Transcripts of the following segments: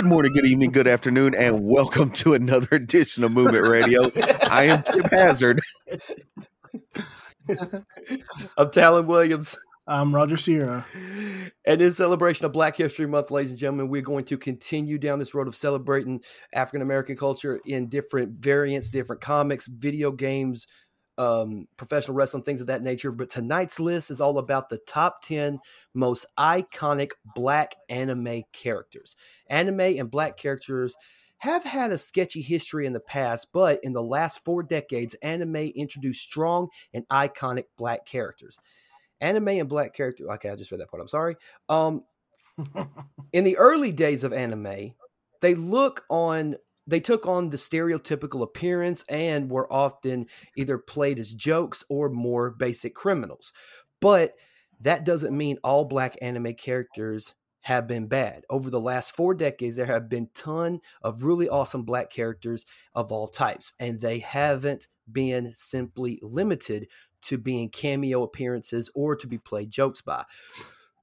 Good morning, good evening, good afternoon, and welcome to another edition of Movement Radio. I am Tim Hazard. I'm Talon Williams. I'm Roger Sierra. And in celebration of Black History Month, ladies and gentlemen, we're going to continue down this road of celebrating African American culture in different variants, different comics, video games, um, professional wrestling, things of that nature. But tonight's list is all about the top 10 most iconic Black anime characters. Anime and Black characters have had a sketchy history in the past, but in the last four decades, anime introduced strong and iconic Black characters anime and black character. Okay, I just read that part. I'm sorry. Um, in the early days of anime, they look on they took on the stereotypical appearance and were often either played as jokes or more basic criminals. But that doesn't mean all black anime characters have been bad. Over the last 4 decades there have been ton of really awesome black characters of all types and they haven't been simply limited to being cameo appearances or to be played jokes by.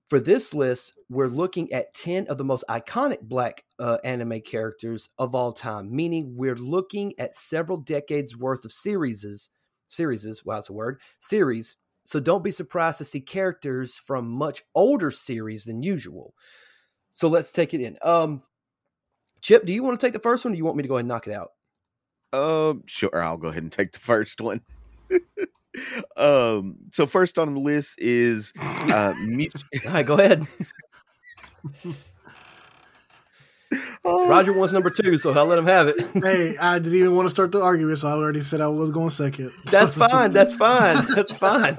For this list, we're looking at 10 of the most iconic black uh, anime characters of all time, meaning we're looking at several decades worth of series, series, wow, that's a word, series. So don't be surprised to see characters from much older series than usual. So let's take it in. Um, Chip, do you want to take the first one or do you want me to go ahead and knock it out? Um, sure, I'll go ahead and take the first one. um so first on the list is uh me- all right go ahead Roger wants number two, so I'll let him have it. hey, I didn't even want to start the argument, so I already said I was going second. That's fine. That's fine. That's fine.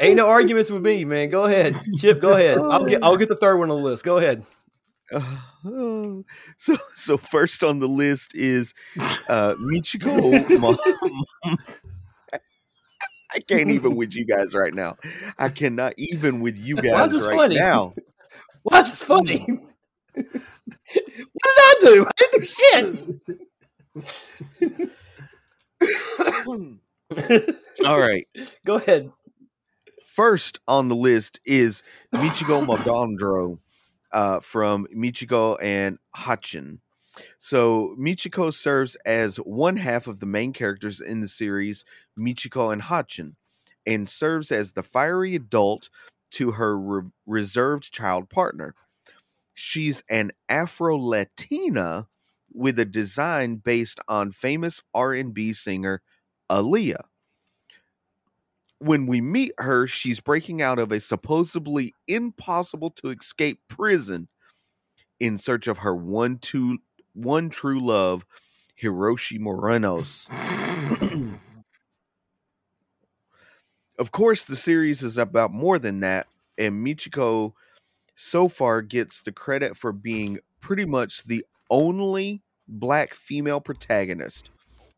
Ain't no arguments with me, man. Go ahead, Chip. Go ahead. I'll get. I'll get the third one on the list. Go ahead. Uh, so so first on the list is uh Michiko. I can't even with you guys right now. I cannot even with you guys right funny? now. Why is this funny? what did I do? I didn't do shit. All right. Go ahead. First on the list is Michiko Malandro uh, from Michiko and Hatchin. So Michiko serves as one half of the main characters in the series, Michiko and Hatchin, and serves as the fiery adult to her re- reserved child partner. She's an Afro Latina with a design based on famous R&B singer Aaliyah when we meet her, she's breaking out of a supposedly impossible to escape prison in search of her one two one true love, Hiroshi Morenos. of course, the series is about more than that, and Michiko so far gets the credit for being pretty much the only black female protagonist.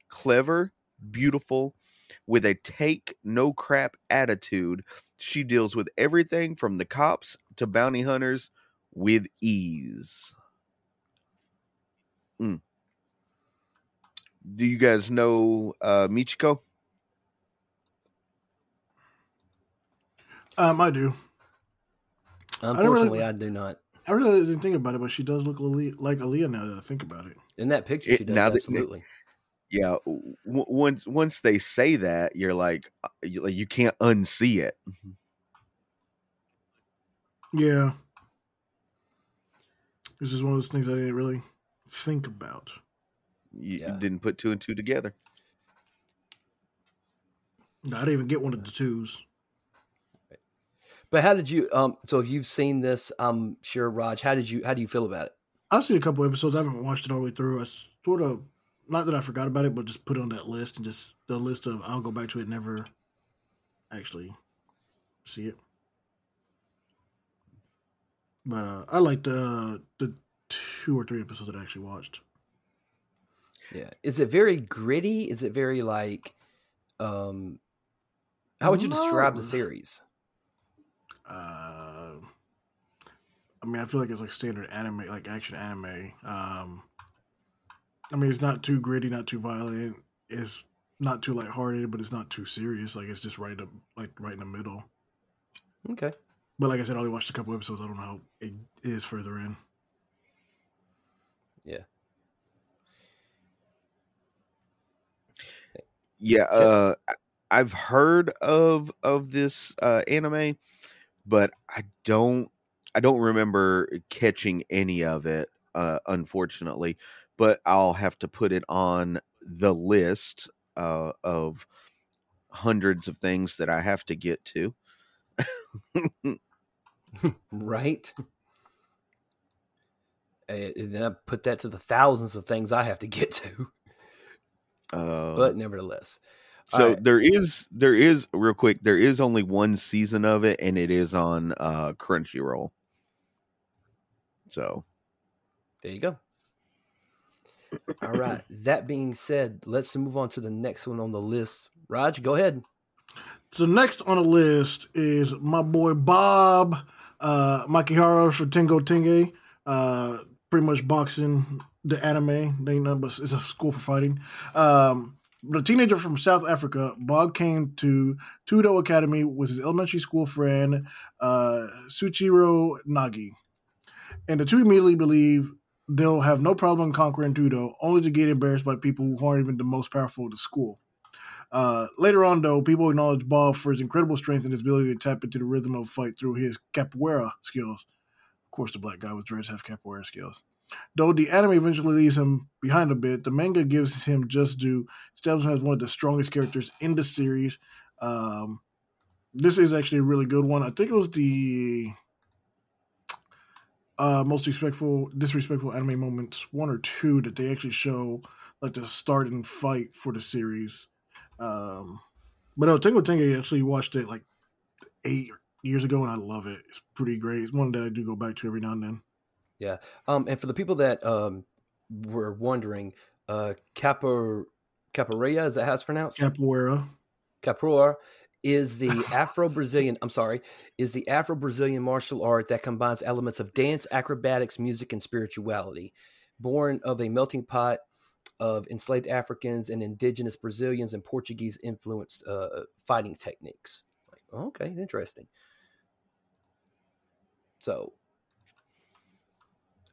Clever, beautiful, with a take no crap attitude, she deals with everything from the cops to bounty hunters with ease. Mm. Do you guys know uh, Michiko? Um, I do. Unfortunately, I, really, I, do not. I really didn't think about it, but she does look like Aaliyah now that I think about it. In that picture, she does. now absolutely. That, yeah w- once once they say that you're like uh, you, like you can't unsee it. Mm-hmm. yeah. This is one of those things i didn't really think about. You, yeah. didn't put two and two together. I didn't even get one of the twos. But how did you um so if you've seen this i'm sure raj how did you how do you feel about it? I've seen a couple episodes. I haven't watched it all the way through. I sort of not that I forgot about it, but just put it on that list and just the list of I'll go back to it, never actually see it. But uh, I liked uh, the two or three episodes that I actually watched. Yeah, is it very gritty? Is it very like, um, how would you no. describe the series? Uh, I mean, I feel like it's like standard anime, like action anime. Um, I mean, it's not too gritty, not too violent. It's not too lighthearted, but it's not too serious. Like it's just right up, like right in the middle. Okay. But like I said, I only watched a couple episodes. I don't know how it is further in. Yeah. Yeah, uh, I- I've heard of of this uh, anime, but I don't I don't remember catching any of it, uh, unfortunately. But I'll have to put it on the list uh, of hundreds of things that I have to get to. right? And and then I put that to the thousands of things I have to get to. Uh, But nevertheless, so alright. there is there is real quick there is only one season of it, and it is on uh, Crunchyroll. So there you go. All right. That being said, let's move on to the next one on the list. Raj, go ahead. So next on the list is my boy Bob uh, Makihara for Tenjho Tenge. Uh, pretty much boxing the anime. They but it's a school for fighting. Um, but a teenager from South Africa, Bob came to Todo Academy with his elementary school friend uh, Suchiro Nagi, and the two immediately believe they'll have no problem conquering Todo, only to get embarrassed by people who aren't even the most powerful of the school. Uh, later on, though, people acknowledge Bob for his incredible strength and his ability to tap into the rhythm of fight through his capoeira skills. Of course, the black guy with dreads have capoeira skills. Though the anime eventually leaves him behind a bit, the manga gives him just due, establishes him as one of the strongest characters in the series. Um, this is actually a really good one. I think it was the uh, most respectful, disrespectful anime moments, one or two that they actually show like the start and fight for the series. Um, but no, Tenjho Tenge actually watched it like eight years ago, and I love it. It's pretty great. It's one that I do go back to every now and then. Yeah. Um, and for the people that um, were wondering, uh, Capo, Capoeira, is that how it's pronounced? Capoeira. Capoeira is the Afro Brazilian, I'm sorry, is the Afro Brazilian martial art that combines elements of dance, acrobatics, music, and spirituality. Born of a melting pot of enslaved Africans and indigenous Brazilians and Portuguese influenced uh, fighting techniques. Like, okay, interesting. So,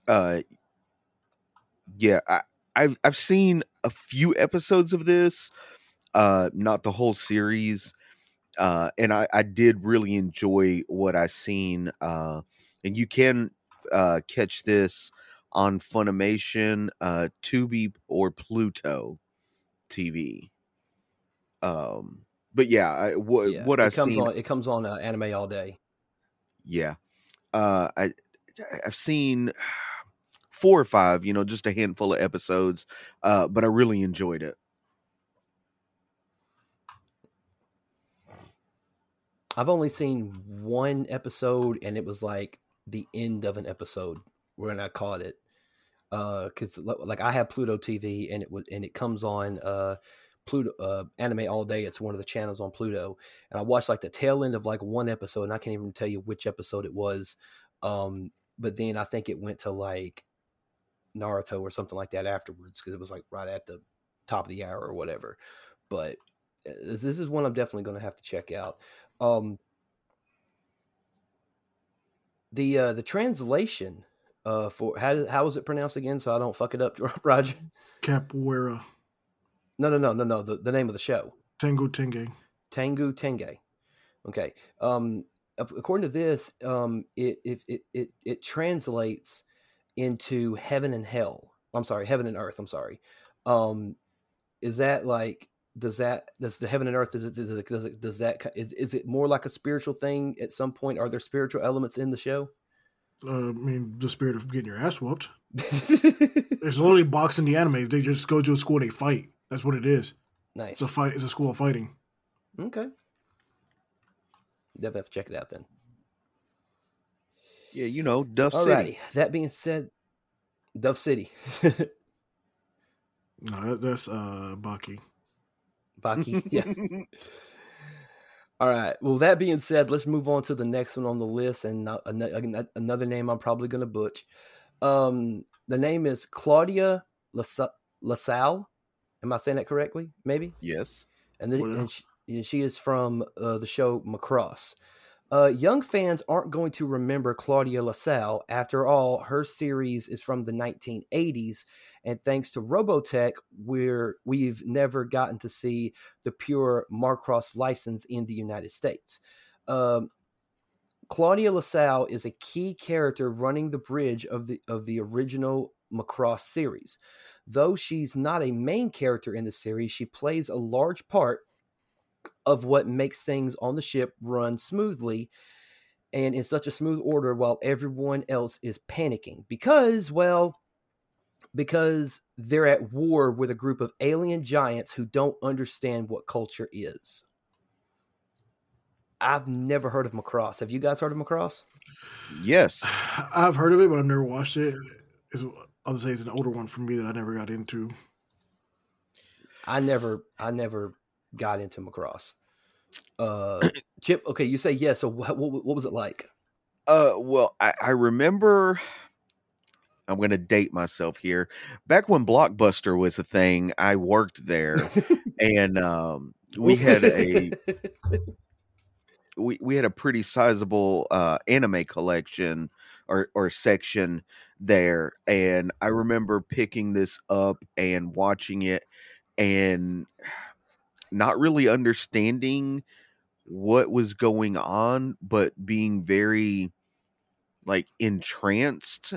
uh yeah I, i've i've seen a few episodes of this uh not the whole series uh and i i did really enjoy what i seen uh and you can uh catch this on funimation uh tubi or pluto tv um but yeah I, what yeah, what comes seen on it comes on uh, anime all day. yeah uh i i've seen four or five you know just a handful of episodes uh but i really enjoyed it I've only seen one episode, and it was like the end of an episode when I caught it. Because like I have Pluto TV, and it was and it comes on uh, Pluto uh, Anime all day. It's one of the channels on Pluto, and I watched like the tail end of like one episode, and I can't even tell you which episode it was. Um, but then I think it went to like Naruto or something like that afterwards because it was like right at the top of the hour or whatever. But uh, this is one I'm definitely going to have to check out. Um, the uh, the translation uh, for how how is it pronounced again? So I don't fuck it up, Roger. Capoeira. No, no, no, no, no. The, the name of the show, Tenjho Tenge. Tenjho Tenge. Okay. Um, according to this, um, it it it it, it translates into heaven and hell. I'm sorry, heaven and earth. I'm sorry. Um, is that like does that does the heaven and earth does it does it, does, it, does that ki- is, is it more like a spiritual thing at some point? Are there spiritual elements in the show? Uh, I mean, the spirit of getting your ass whooped. It's literally boxing the anime They just go to a school and they fight. That's what it is. nice. It's a fight. It's a school of fighting. Okay. Definitely have to check it out then. yeah you know duff city That being said, Dove City. No, that, that's uh Baki. Baki. Yeah. All right. Well, that being said, let's move on to the next one on the list, and not- ano- another name I'm probably going to butch. Um, the name is Claudia Lasa- LaSalle. Am I saying that correctly? Maybe. yes And, and she, she is from uh, the show Macross. Uh, young fans aren't going to remember Claudia LaSalle. After all, her series is from the 1980s, and thanks to Robotech, we're we've never gotten to see the pure Macross license in the United States. Um, Claudia LaSalle is a key character running the bridge of the of the original Macross series. Though she's not a main character in the series, she plays a large part of what makes things on the ship run smoothly and in such a smooth order while everyone else is panicking because well because they're at war with a group of alien giants who don't understand what culture is i've never heard of macross have you guys heard of macross Yes. I've heard of it, but I've never watched it. It's, I would say it's an older one for me that I never got into. i never i never got into macross uh chip okay you say yes so what, what, what was it like Uh, well, I, I remember. I'm going to date myself here. Back when Blockbuster was a thing, I worked there, and um, we had a we, we had a pretty sizable uh, anime collection or or section there, and I remember picking this up and watching it, and not really understanding what was going on, but being very like entranced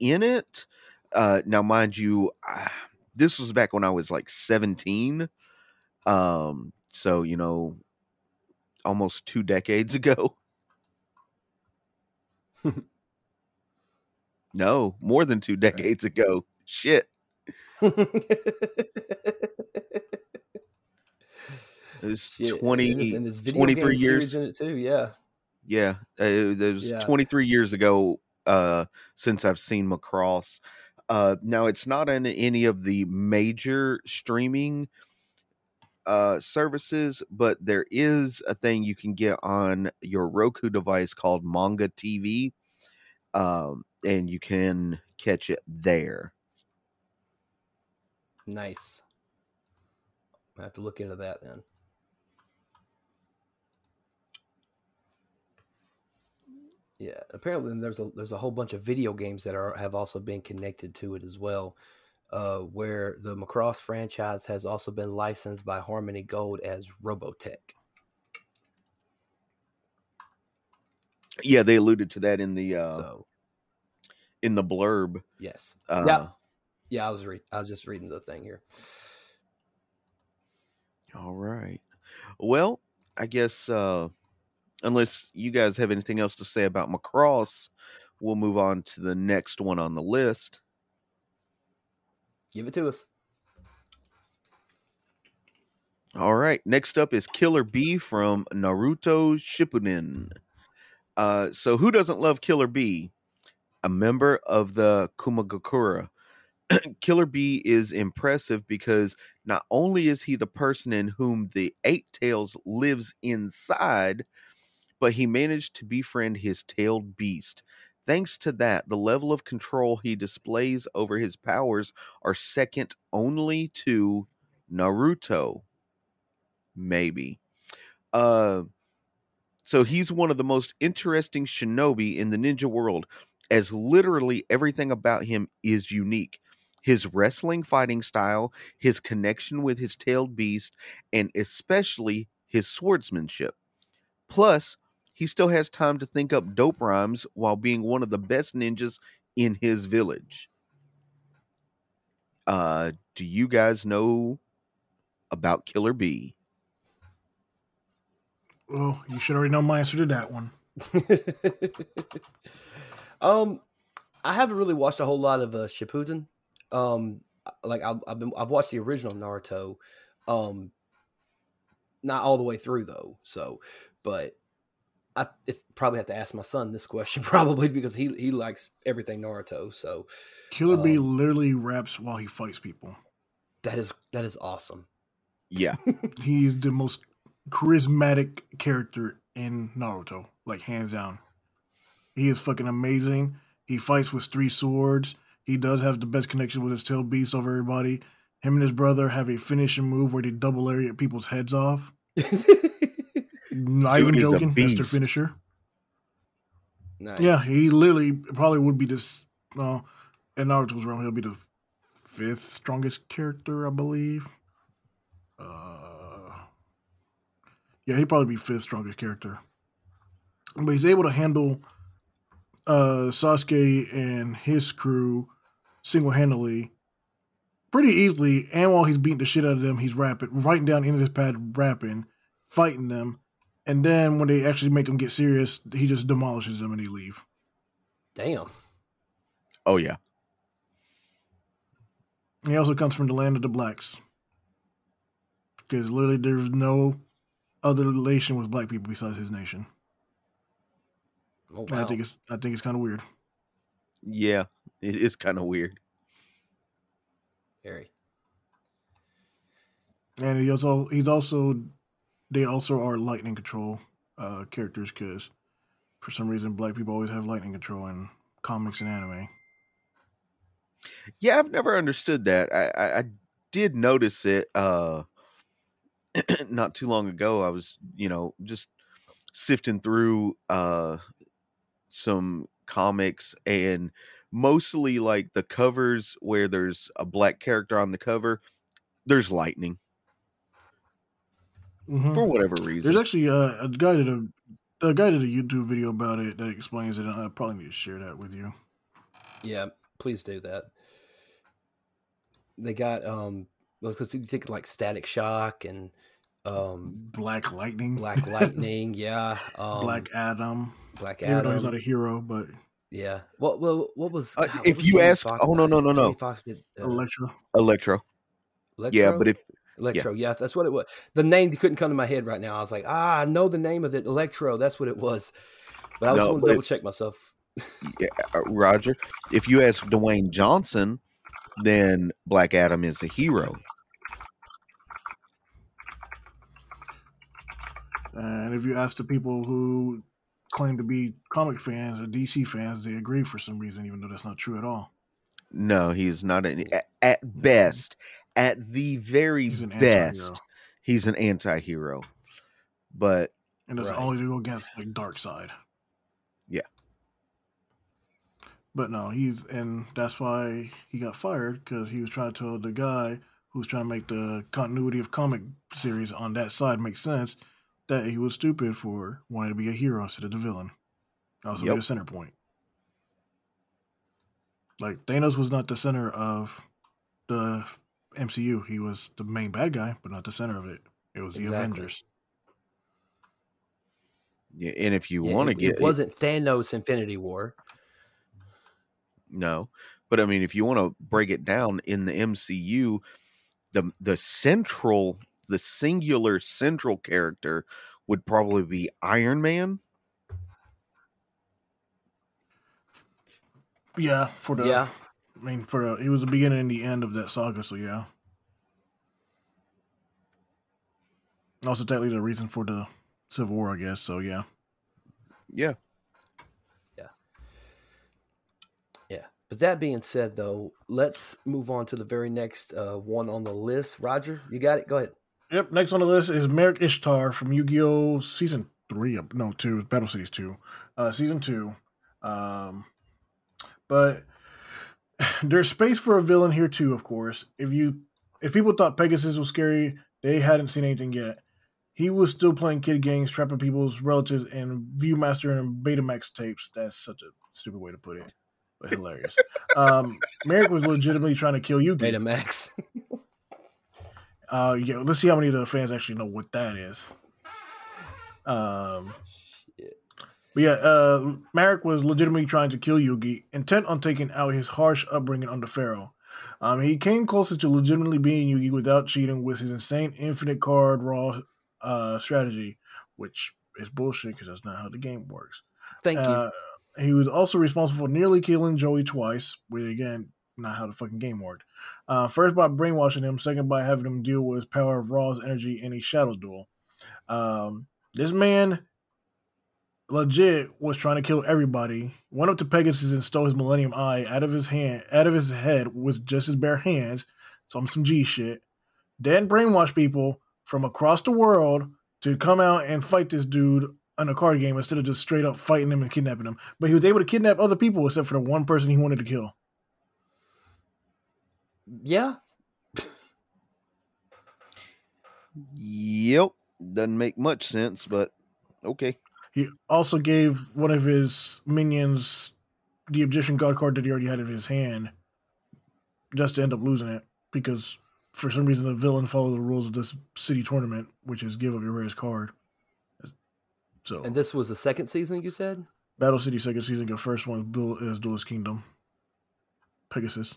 in it. Uh, now, mind you, ah, this was back when I was like 17. Um, so, you know, almost two decades ago. no, more than two decades ago. Shit. It was Shit, and 20, and there's video 23 years. in it too. Yeah, Yeah, uh, it was Yeah. 23 years ago uh, since I've seen Macross. Uh, now it's not in any of the major streaming uh, services, but there is a thing you can get on your Roku device called Manga TV, um, and you can catch it there. nice. I have to look into that then. Yeah, apparently there's a there's a whole bunch of video games that are have also been connected to it as well. Uh, where the Macross franchise has also been licensed by Harmony Gold as Robotech. Yeah, they alluded to that in the uh, so in the blurb. yes, Uh, yeah, yeah. I was re- I was just reading the thing here. All right. Well, I guess uh unless you guys have anything else to say about Macross, we'll move on to the next one on the list. Give it to us. All right. Next up is Killer B from Naruto Shippuden. Uh so who doesn't love Killer B? A member of the Kumogakure. Killer B is impressive because not only is he the person in whom the Eight Tails lives inside, but he managed to befriend his tailed beast. Thanks to that, the level of control he displays over his powers are second only to Naruto. Maybe. Uh so he's one of the most interesting shinobi in the ninja world, as literally everything about him is unique. His wrestling fighting style, his connection with his tailed beast, and especially his swordsmanship. Plus, he still has time to think up dope rhymes while being one of the best ninjas in his village. Uh, do you guys know about Killer B? Well, you should already know my answer to that one. um, I haven't really watched a whole lot of uh, Shippuden. Um, like I've, I've been I've watched the original Naruto, um, not all the way through though. So, but I if, probably have to ask my son this question probably because he he likes everything Naruto. So Killer B Um, literally raps while he fights people. that is that is awesome. Yeah. He's the most charismatic character in Naruto, like hands down. He is fucking amazing. He fights with three swords. He does have the best connection with his tail beast over everybody. Him and his brother have a finishing move where they double area people's heads off. Not Dude even joking. Mr. finisher. Nice. Yeah, he literally probably would be this. Well, in Naruto's realm, he'll be the fifth strongest character, I believe. Uh, yeah, he'd probably be fifth strongest character. But he's able to handle uh, Sasuke and his crew single handedly pretty easily. And while he's beating the shit out of them, he's rapping, writing down in his pad, rapping, fighting them. And then when they actually make him get serious, he just demolishes them and they leave. Damn. Oh yeah. And he also comes from the land of the blacks. Because literally there's no other relation with black people besides his nation. Oh, And I think it's I think it's kind of weird. Yeah. It is kind of weird. Very. And he also he's also they also are lightning control uh characters because for some reason black people always have lightning control in comics and anime. Yeah, I've never understood that. I, I, I did notice it uh not too long ago. I was, you know, just sifting through uh some comics and mostly like the covers where there's a black character on the cover, there's lightning Mhm. for whatever reason. There's actually uh, a guy did a a guy did a YouTube video about it that explains it, and I probably need to share that with you. Yeah, please do that. They got um because you think like Static Shock and um Black Lightning, Black Lightning, yeah. Um Black Adam. Black Even though he's not a hero, but yeah. What well what was Uh, God, what if was you Jamie ask- Foxx- oh, no, no, no, no. Jamie Foxx did uh, Electra. Electro. Electro? Yeah, but if Electro, yeah. that's what it was. The name couldn't come to my head right now. I was like, ah, I know the name of it, Electro. That's what it was. But I just No, want to double check myself. yeah, uh, Roger, if you ask Dwayne Johnson, then Black Adam is a hero. And if you ask the people who claim to be comic fans or DC fans, they agree for some reason, even though that's not true at all. No, he's not an at, at best, at the very He's best, anti-hero. he's an anti-hero. But And that's Right. only to go against like Darkseid. Yeah. But no, he's and that's why he got fired because he was trying to tell the guy who's trying to make the continuity of comic series on that side make sense that he was stupid for wanting to be a hero instead of the villain. Also be Yep. the center point. Like Thanos was not the center of the MCU. He was the main bad guy, but not the center of it. It was the Exactly. Avengers. yeah, and if you Yeah, want to get it wasn't Thanos Infinity War. no, but I mean, if you want to break it down in the MCU, the the central, the singular central character would probably be Iron Man. Yeah, for the yeah. I mean, for the, he was the beginning and the end of that saga, so yeah. Also, technically, the reason for the Civil War, I guess. So yeah, Yeah, Yeah. Yeah. But that being said, though, let's move on to the very next uh, one on the list. Roger, you got it? Go ahead. Yep. Next on the list is Marik Ishtar from Yu-Gi-Oh! Season Three. uh, No, two. Battle Cities Two. Uh, season two. Um, but there's space for a villain here too. Of course, if you if people thought Pegasus was scary, they hadn't seen anything yet. He was still playing kid games, trapping people's relatives, and Viewmaster and Betamax tapes. That's such a stupid way to put it, but hilarious. um, Marik was legitimately trying to kill you, Betamax. Uh, yeah, let's see how many of the fans actually know what that is. Um. But yeah, uh, Marik was legitimately trying to kill Yugi, intent on taking out his harsh upbringing under Pharaoh. Um, he came closer to legitimately being Yugi without cheating with his insane infinite card Ra uh, strategy, which is bullshit because that's not how the game works. Thank you. Uh, he was also responsible for nearly killing Joey twice, which again, not how the fucking game worked. Uh, first by brainwashing him, second by having him deal with his power of Ra's energy in a shadow duel. Um, this man legit was trying to kill everybody. Went up to Pegasus and stole his Millennium Eye out of his hand, out of his head with just his bare hands. Some some G shit. Then brainwashed people from across the world to come out and fight this dude in a card game instead of just straight up fighting him and kidnapping him. But he was able to kidnap other people except for the one person he wanted to kill. Yeah. Yep. Doesn't make much sense, but okay. He also gave one of his minions the Egyptian god card that he already had in his hand, just to end up losing it because for some reason the villain followed the rules of this city tournament, which is give up your rarest card. So And this was the second season, you said? Battle City second season, the first one is Duel- is Duelist Kingdom. Pegasus.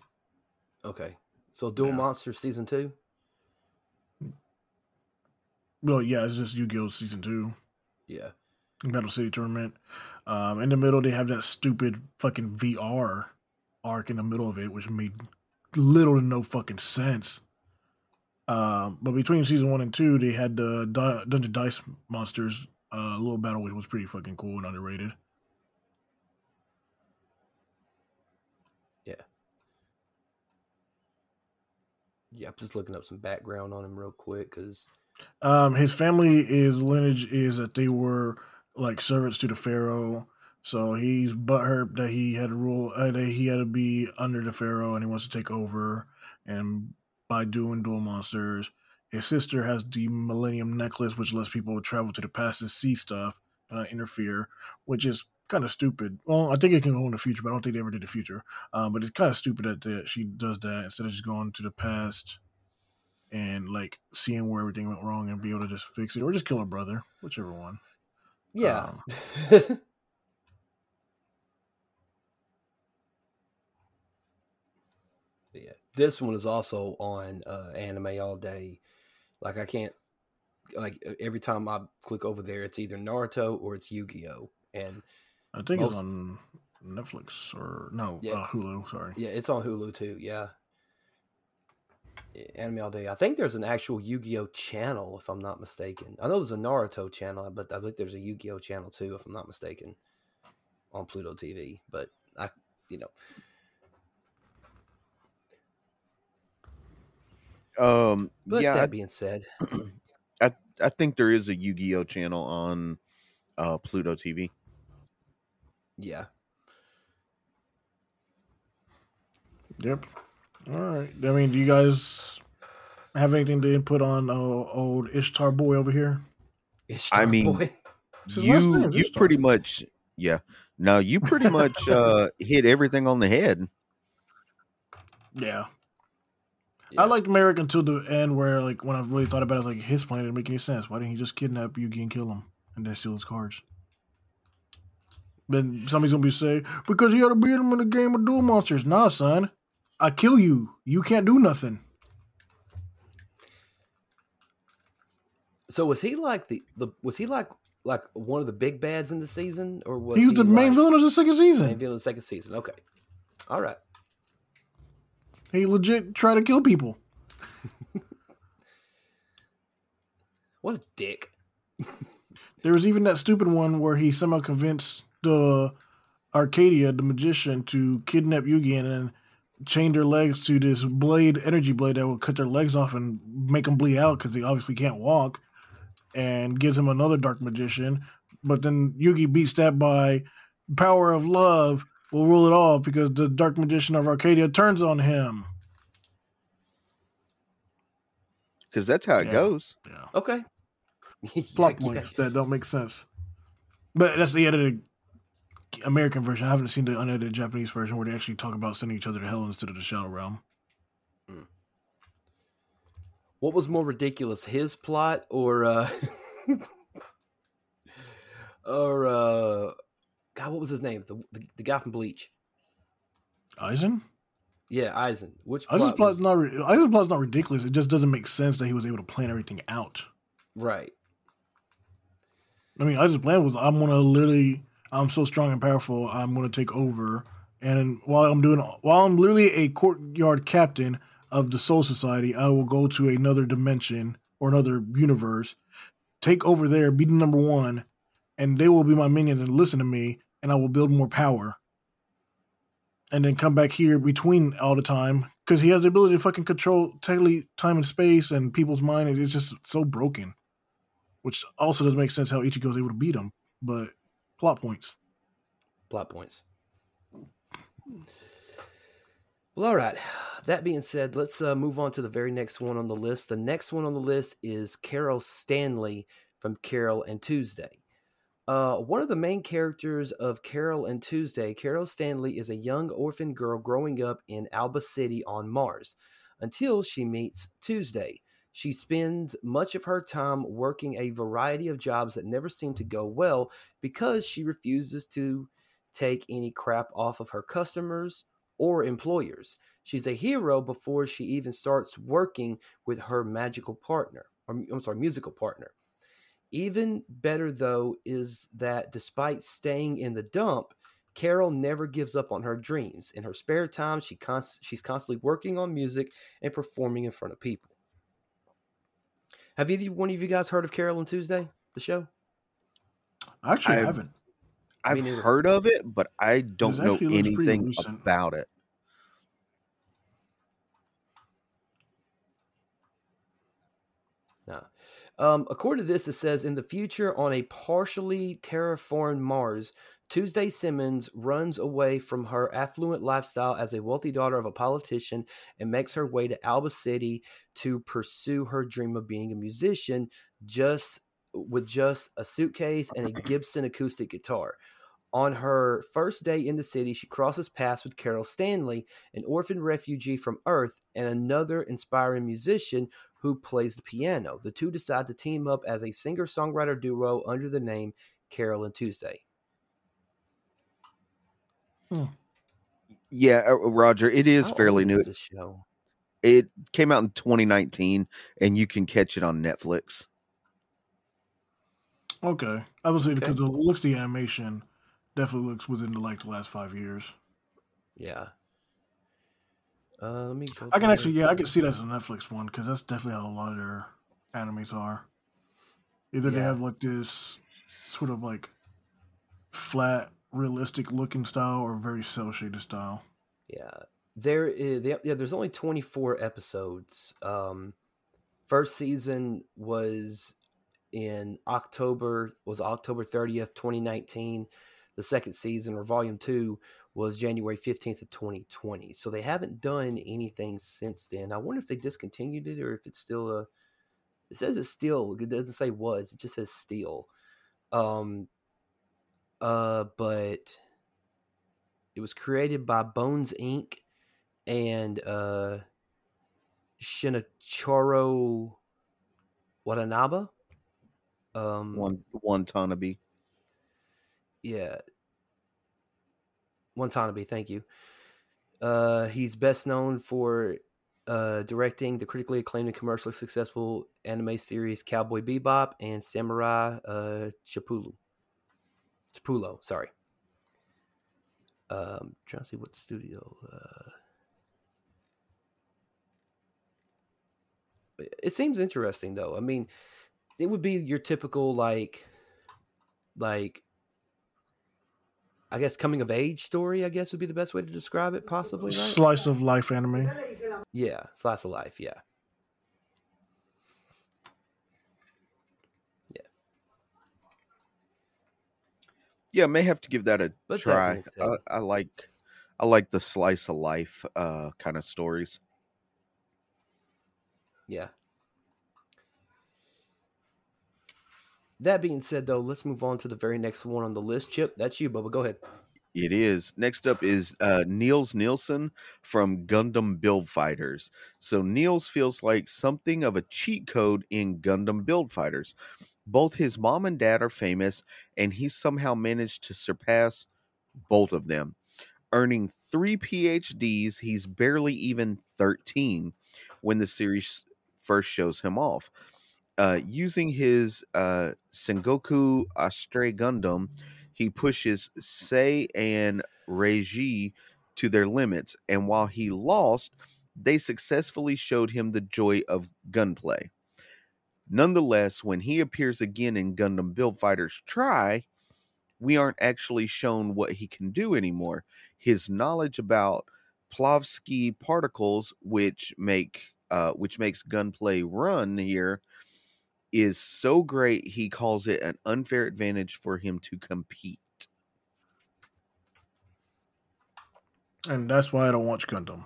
Okay. So Duel Yeah. Monsters season two? Well, yeah, it's just Yu-Gi-Oh! season two. Yeah. Battle City tournament. Um, in the middle, they have that stupid fucking VR arc in the middle of it, which made little to no fucking sense. Um, but between season one and two, they had the Di- Dungeon Dice Monsters uh, little battle, which was pretty fucking cool and underrated. Yeah, I'm just looking up some background on him real quick because Um, his family is lineage is that they were like servants to the pharaoh. So he's butthurt that he had to rule uh, that he had to be under the pharaoh and he wants to take over. And by doing duel monsters, his sister has the Millennium Necklace, which lets people travel to the past and see stuff and not interfere, which is kind of stupid. Well, I think it can go in the future, but I don't think they ever did the future. Um, but it's kind of stupid that, that she does that instead of just going to the past and like seeing where everything went wrong and be able to just fix it or just kill her brother, whichever one. Yeah. Um, yeah. This one is also on uh, anime all day. Like I can't like every time I click over there, it's either Naruto or it's Yu Gi Oh. And I think Most- it's on Netflix or no Yeah. uh, Hulu. Sorry. yeah, it's on Hulu too. Yeah. Yeah, Anime all day. I think there's an actual Yu Gi Oh channel, if I'm not mistaken. I know there's a Naruto channel, but I think there's a Yu Gi Oh channel too, if I'm not mistaken, on Pluto TV. But I, you know, Um, but yeah, that being said, I, I think there is a Yu-Gi-Oh channel on uh, Pluto TV. yeah, Yep. All right. I mean, do you guys have anything to input on uh, old Ishtar boy over here? Ishtar I mean, Boy. It's his last You name, you Ishtar. pretty much yeah. No, you pretty much uh, hit everything on the head. Yeah. Yeah. I liked Marik until the end, where like when I really thought about it, like his plan didn't make any sense. Why didn't he just kidnap Yugi and kill him and then steal his cards? Then somebody's gonna be say because he had to beat him in a game of duel monsters. Nah, son, I kill you. You can't do nothing. So was he like the, the was he like like one of the big bads in the season, or was he was the main villain of the second season. Main villain of the second season. Okay, all right. He legit tried to kill people. What a dick. There was even that stupid one where he somehow convinced the Arcadia, the magician, to kidnap Yugi and then chain their legs to this blade, energy blade that would cut their legs off and make them bleed out because they obviously can't walk. And gives him another dark magician, but then Yugi beats that by power of love will rule it all because the dark magician of Arcadia turns on him. Because that's how it Yeah. goes. Yeah. Okay. plot Yeah, yeah. that don't make sense. But that's the end of edited American version. I haven't seen the unedited Japanese version where they actually talk about sending each other to hell instead of the Shadow Realm. What was more ridiculous, his plot or uh or uh God, what was his name? The the, the guy from Bleach. Aizen? Yeah, Aizen. Which Aizen's plot plot's was- not Aizen's plot's not ridiculous. It just doesn't make sense that he was able to plan everything out. right. I mean, Aizen's plan was I'm gonna literally I'm so strong and powerful, I'm gonna take over. And while I'm doing while I'm literally a courtyard captain of the Soul Society, I will go to another dimension or another universe, take over there, be the number one, and they will be my minions and listen to me, and I will build more power. And then come back here between all the time because he has the ability to fucking control totally time and space and people's mind. It's just so broken. which also doesn't make sense how Ichigo's able to beat him. But plot points. Plot points. Well, all right. That being said, let's uh, move on to the very next one on the list. The next one on the list is Carol Stanley from Carol and Tuesday. Uh, one of the main characters of Carol and Tuesday, Carol Stanley, is a young orphan girl growing up in Alba City on Mars until she meets Tuesday. She spends much of her time working a variety of jobs that never seem to go well because she refuses to take any crap off of her customers or employers. She's a hero before she even starts working with her magical partner, or I'm sorry, musical partner. Even better, though, is that despite staying in the dump, Carol never gives up on her dreams. In her spare time, she const- she's constantly working on music and performing in front of people. Have either one of you guys heard of Carol and Tuesday, the show? Actually, I I've- haven't. I've Me heard of it, but I don't know actually looks pretty anything about it. No. Um, according to this, it says in the future, on a partially terraformed Mars, Tuesday Simmons runs away from her affluent lifestyle as a wealthy daughter of a politician and makes her way to Alba City to pursue her dream of being a musician, just with just a suitcase and a Gibson acoustic guitar. On her first day in the city, she crosses paths with Carol Stanley, an orphan refugee from Earth, and another inspiring musician who plays the piano. The two decide to team up as a singer songwriter duo under the name Carol and Tuesday. Yeah, uh, Roger, it is How fairly new. is show? It came out in 2019, and you can catch it on Netflix. Okay, I was saying Okay. because the looks the animation definitely looks within the like the last five years. Yeah. Uh, let me. I can actually, yeah, I can see that's a Netflix one because that's definitely how a lot of their animes are. Either they have like this sort of like flat, realistic looking style or very cell shaded style. Yeah, there is. Yeah, there's only 24 episodes. Um, first season was in October. Was October 30th, 2019. The second season or volume two was January 15th of 2020. So they haven't done anything since then. I wonder if they discontinued it or if it's still a. It says it's still. It doesn't say was. It just says still. Um. Uh, but it was created by Bones Inc. and uh, Shinichiro Watanabe. Um, One one Tanabe. yeah, one Watanabe. Thank you. Uh, he's best known for uh, directing the critically acclaimed and commercially successful anime series Cowboy Bebop and Samurai uh, Champloo. Champloo, sorry. Um, trying to see what studio. Uh, it seems interesting though. I mean, it would be your typical like, like, I guess coming of age story. I guess would be the best way to describe it, possibly. Right? Slice of life anime. Yeah, slice of life. Yeah. Yeah, may have to give that a But try. I, I like I like the slice of life uh kind of stories. Yeah. That being said, though, let's move on to the very next one on the list. Chip, that's you, Bubba. Go ahead. It is. Next up is uh, Niels Nielsen from Gundam Build Fighters. So Niels feels like something of a cheat code in Gundam Build Fighters. Both his mom and dad are famous, and he somehow managed to surpass both of them. Earning three PhDs, he's barely even 13 when the series first shows him off. Uh, using his uh, Sengoku Gundam, he pushes Sei and Reiji to their limits, and while he lost, they successfully showed him the joy of gunpla. Nonetheless, when he appears again in Gundam Build Fighters Try, we aren't actually shown what he can do anymore. His knowledge about Plavsky particles, which make uh, which makes gunpla run here, is so great he calls it an unfair advantage for him to compete. And that's why I don't watch Gundam.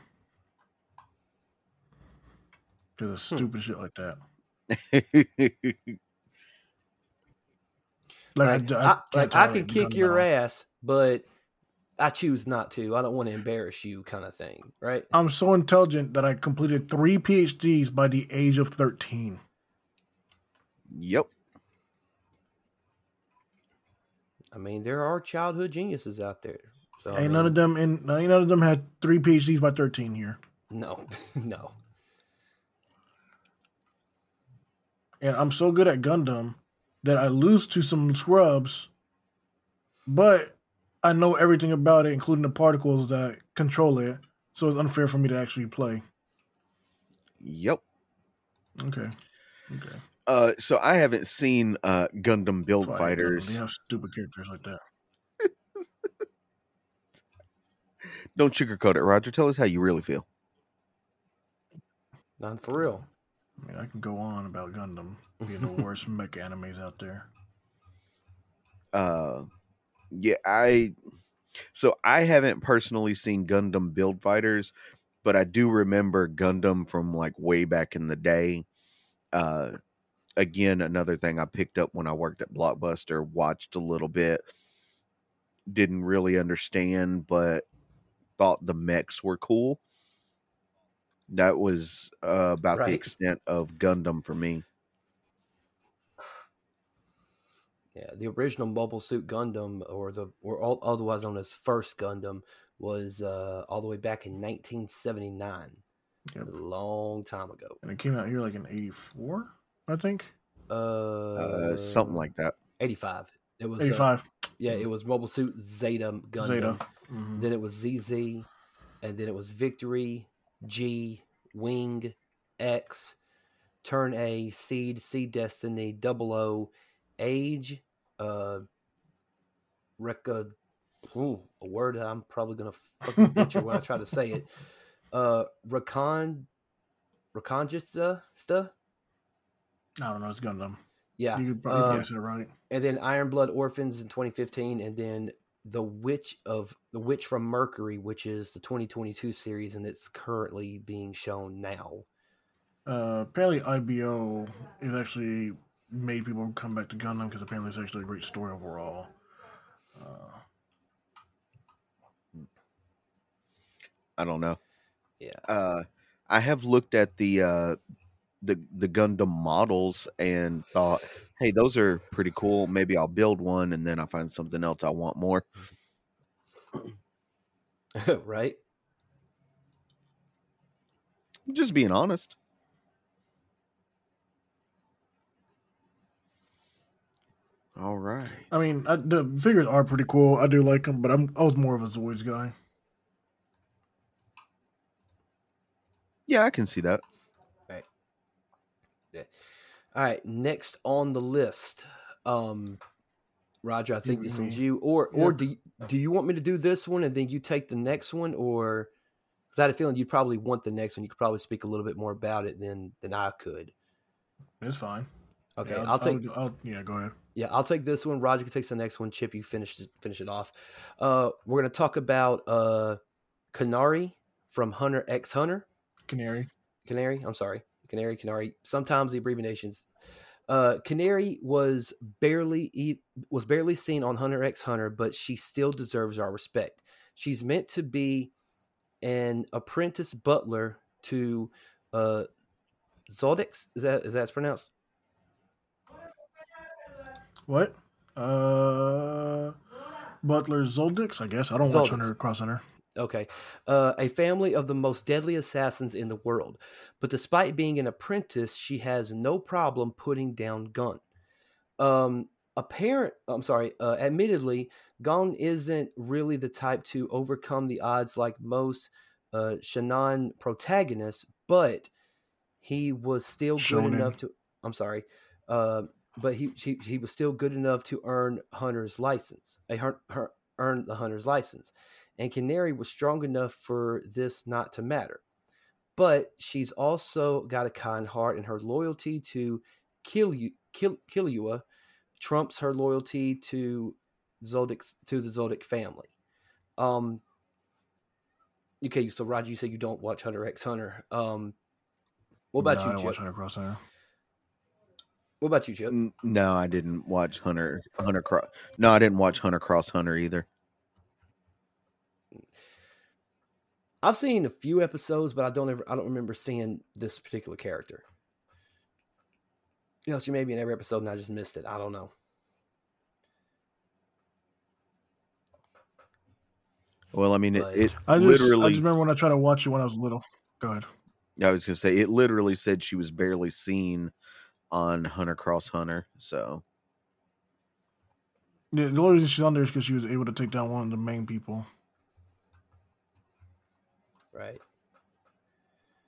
Because of Hmm. stupid shit like that. Like, I, I, I, like, I can kick your all. ass, but I choose not to. I don't want to embarrass you, kind of thing, right? I'm so intelligent that I completed three PhDs by the age of 13. yep. I mean, there are childhood geniuses out there. So I ain't none of them and ain't none of them had three PhDs by 13 here. No, no. And I'm so good at Gundam that I lose to some scrubs, but I know everything about it, including the particles that control it. So it's unfair for me to actually play. Yep. Okay. Okay. Uh, so I haven't seen uh Gundam Build That's why Gundam. Fighters. They have stupid characters like that. Don't sugarcoat it, Roger. Tell us how you really feel. Not for real. I mean, I can go on about Gundam being the worst mech animes out there. Uh, yeah, I. So I haven't personally seen Gundam Build Fighters, but I do remember Gundam from like way back in the day. Uh, again, another thing I picked up when I worked at Blockbuster, watched a little bit, didn't really understand, but thought the mechs were cool. That was uh, about the extent of Gundam for me. Yeah, the original Mobile Suit Gundam, or the or all, otherwise known as First Gundam, was uh, all the way back in 1979, Yep. a long time ago. And it came out here like in '84, I think. Uh, Uh, something like that. 85. It was uh, '85. yeah, it was Mobile Suit Zeta Gundam. Zeta. Mhm. Then it was ZZ, and then it was Victory, G, Wing, X, Turn A, Seed, Seed Destiny, Double O, Age, uh, Rekka, ooh, a word that I'm probably gonna fucking butcher when I try to say it. Uh, Rakan, Rakanjista stuff. I don't know. It's Gundam. Yeah, You could probably um, guess it right. and then Iron Blood Orphans in 2015, and then the Witch of the Witch from Mercury, which is the 2022 series, and it's currently being shown now. Uh, apparently, IBO is actually made people come back to Gundam because apparently it's actually a great story overall. Uh, I don't know. Yeah. Uh, I have looked at the uh, the the Gundam models and thought, hey, those are pretty cool. Maybe I'll build one, and then I find something else I want more. right? Just being honest. All right. I mean, I, the figures are pretty cool. I do like them, but I'm I was more of a Zoids guy. Yeah, I can see that. All right, next on the list, um, Roger. I think this one's you, or or do you, do you want me to do this one and then you take the next one, or because I had a feeling you'd probably want the next one. You could probably speak a little bit more about it than than I could. It's fine. Okay, Yeah, I'll take I'll, yeah, go ahead. Yeah, I'll take this one. Roger takes the next one. Chip, you finish it, finish it off. Uh, we're gonna talk about uh, Canary from Hunter X Hunter. Canary. Canary. I'm sorry, Canary. Canary. Sometimes the abbreviations. Uh, Canary was barely e- was barely seen on Hunter X Hunter, but she still deserves our respect. She's meant to be an apprentice butler to uh, Zoldycks. Is that is that pronounced? What? Uh, Butler Zoldycks, I guess. I don't watch Hunter Cross Hunter. Okay. Uh, a family of the most deadly assassins in the world. But despite being an apprentice, she has no problem putting down Gon. Um, apparent, I'm sorry, uh, admittedly, Gon isn't really the type to overcome the odds like most uh, Shonen protagonists, but he was still good Shonen. enough to. I'm sorry. Uh, but he, he he was still good enough to earn Hunter's license, a her, her, earn the Hunter's license and Canary was strong enough for this not to matter. But she's also got a kind heart, and her loyalty to Kiryu, Kil- Killua trumps her loyalty to Zoldyck to the Zoldyck family. Um, okay, so Roger, you said you don't watch Hunter X Hunter. Um, what about No, I you, don't Chip? watch Hunter Cross Hunter. What about you, Chip? No, I didn't watch Hunter Hunter Cross. No, I didn't watch Hunter Cross Hunter either. I've seen a few episodes, but I don't ever I don't remember seeing this particular character. You know, she may be in every episode and I just missed it. I don't know. Well, I mean, it, it I just, I just remember when I tried to watch it when I was little. Go ahead. I was gonna say it literally said she was barely seen on Hunter Cross Hunter. So Yeah, the only reason she's on there is because she was able to take down one of the main people. Right.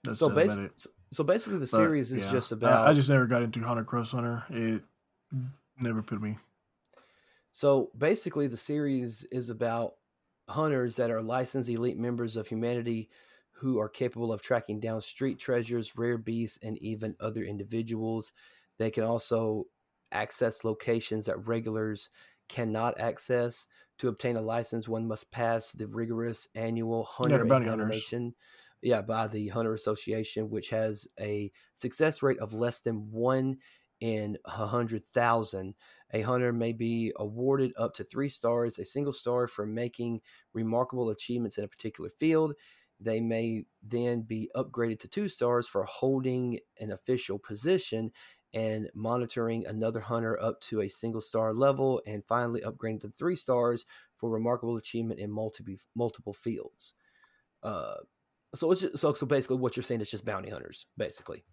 That's So basically, so basically, the But, series is yeah. just I- about. I, just never got into Hunter Cross Hunter. It never put me. So basically, the series is about hunters that are licensed elite members of humanity who are capable of tracking down street treasures, rare beasts, and even other individuals. They can also access locations that regulars cannot access. To obtain a license, one must pass the rigorous annual hunter hunters. examination. Yeah, by the Hunter Association, which has a success rate of less than one in a hundred thousand. A hunter may be awarded up to three stars, a single star for making remarkable achievements in a particular field. They may then be upgraded to two stars for holding an official position and monitoring another hunter up to a single star level, and finally upgrading to three stars for remarkable achievement in multiple multiple fields. Uh, so it's just, so so basically what you're saying is just bounty hunters, basically.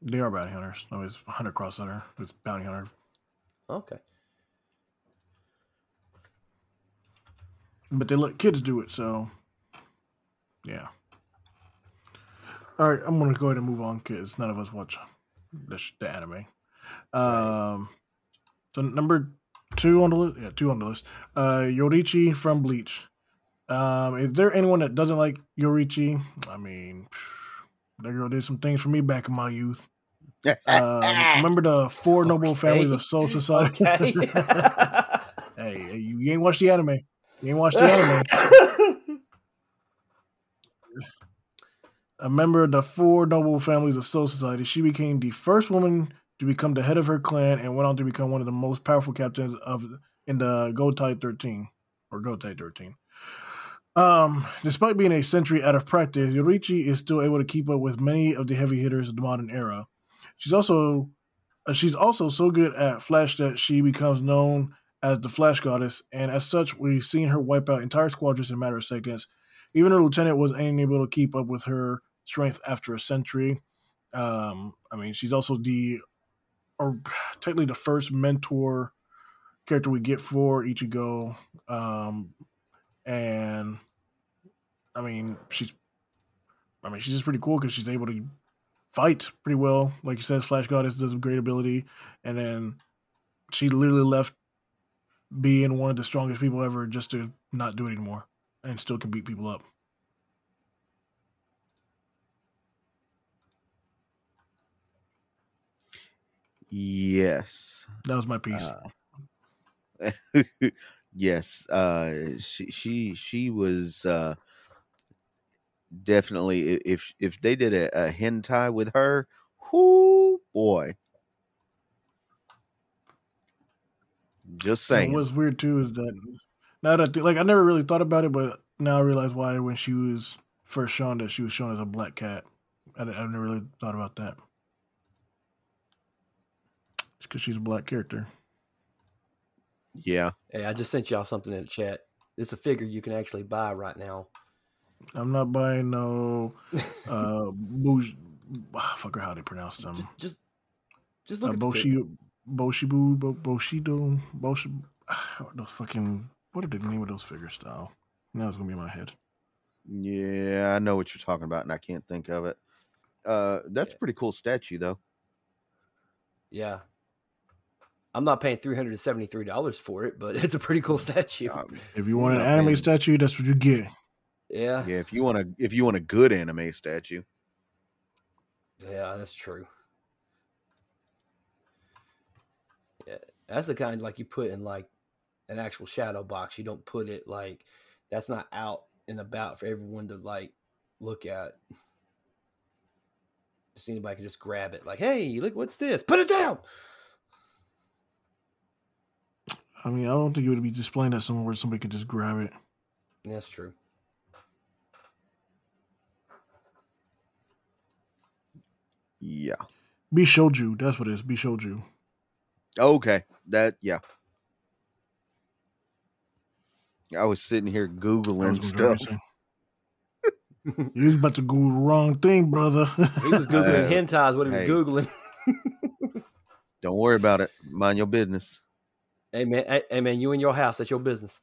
They are bounty hunters. No, it's Hunter Cross Hunter. It's bounty hunter. Okay. But they let kids do it, so yeah. All right, I'm gonna go ahead and move on because none of us watch the, anime. Um, so number two on the list, yeah, two on the list. Uh, Yoruichi from Bleach. Um, is there anyone that doesn't like Yoruichi? I mean, that girl did some things for me back in my youth. Um, remember the four noble families of Soul Society? Okay. hey, you ain't watched the anime. You ain't watched the anime. A member of the four noble families of Soul Society, she became the first woman to become the head of her clan and went on to become one of the most powerful captains of in the Gotei 13 or Gotei 13. Um, despite being a century out of practice, Yoruichi is still able to keep up with many of the heavy hitters of the modern era. She's also uh, she's also so good at Flash that she becomes known as the Flash Goddess, and as such, we've seen her wipe out entire squadrons in a matter of seconds. Even her lieutenant was unable to keep up with her strength after a century. Um, I mean, she's also the, or technically the first mentor character we get for Ichigo. Um, and I mean, she's, I mean, she's just pretty cool because she's able to fight pretty well. Like you said, Flash Goddess does a great ability, and then she literally left being one of the strongest people ever just to not do it anymore and still can beat people up. Yes, That was my piece. Uh, yes, uh, she she she was uh, definitely. If if they did a, a hentai with her, whoo boy. Just And saying. what's weird too is that now that like I never really thought about it, but now I realize why when she was first shown that she was shown as a black cat. I, I never really thought about that. It's because she's a black character. yeah. Hey, I just sent y'all something in the chat. It's a figure you can actually buy right now. I'm not buying no uh bougie, ah, fuck her how they pronounce them. Just, just, just Uh, look at the figure. Boshi Boshibu Bo, Boshido Boshi ah, those fucking what are the name of those figure style? Now it's gonna be in my head. Yeah, I know what you're talking about, and I can't think of it. Uh, that's a Yeah. pretty cool statue, though. Yeah. I'm not paying three hundred and seventy three dollars for it, but it's a pretty cool statue. Um, If you want an anime man. statue, that's what you get. yeah. yeah, if you want a if you want a good anime statue, Yeah, that's true. Yeah, that's the kind like you put in like an actual shadow box. You don't put it like that's not out and about for everyone to like look at. Just anybody can just grab it. Like, hey, look, what's this? Put it down. I mean, I don't think it would be displaying that somewhere where somebody could just grab it. That's true. Yeah. Bishoujo, that's what it is. Bishoujo. Okay. That yeah. I was sitting here googling stuff. You was about to Google the wrong thing, brother. He was googling Uh, hentai. Is what he was googling. Don't worry about it. Mind your business. Hey man, hey, hey man, you in your house. That's your business.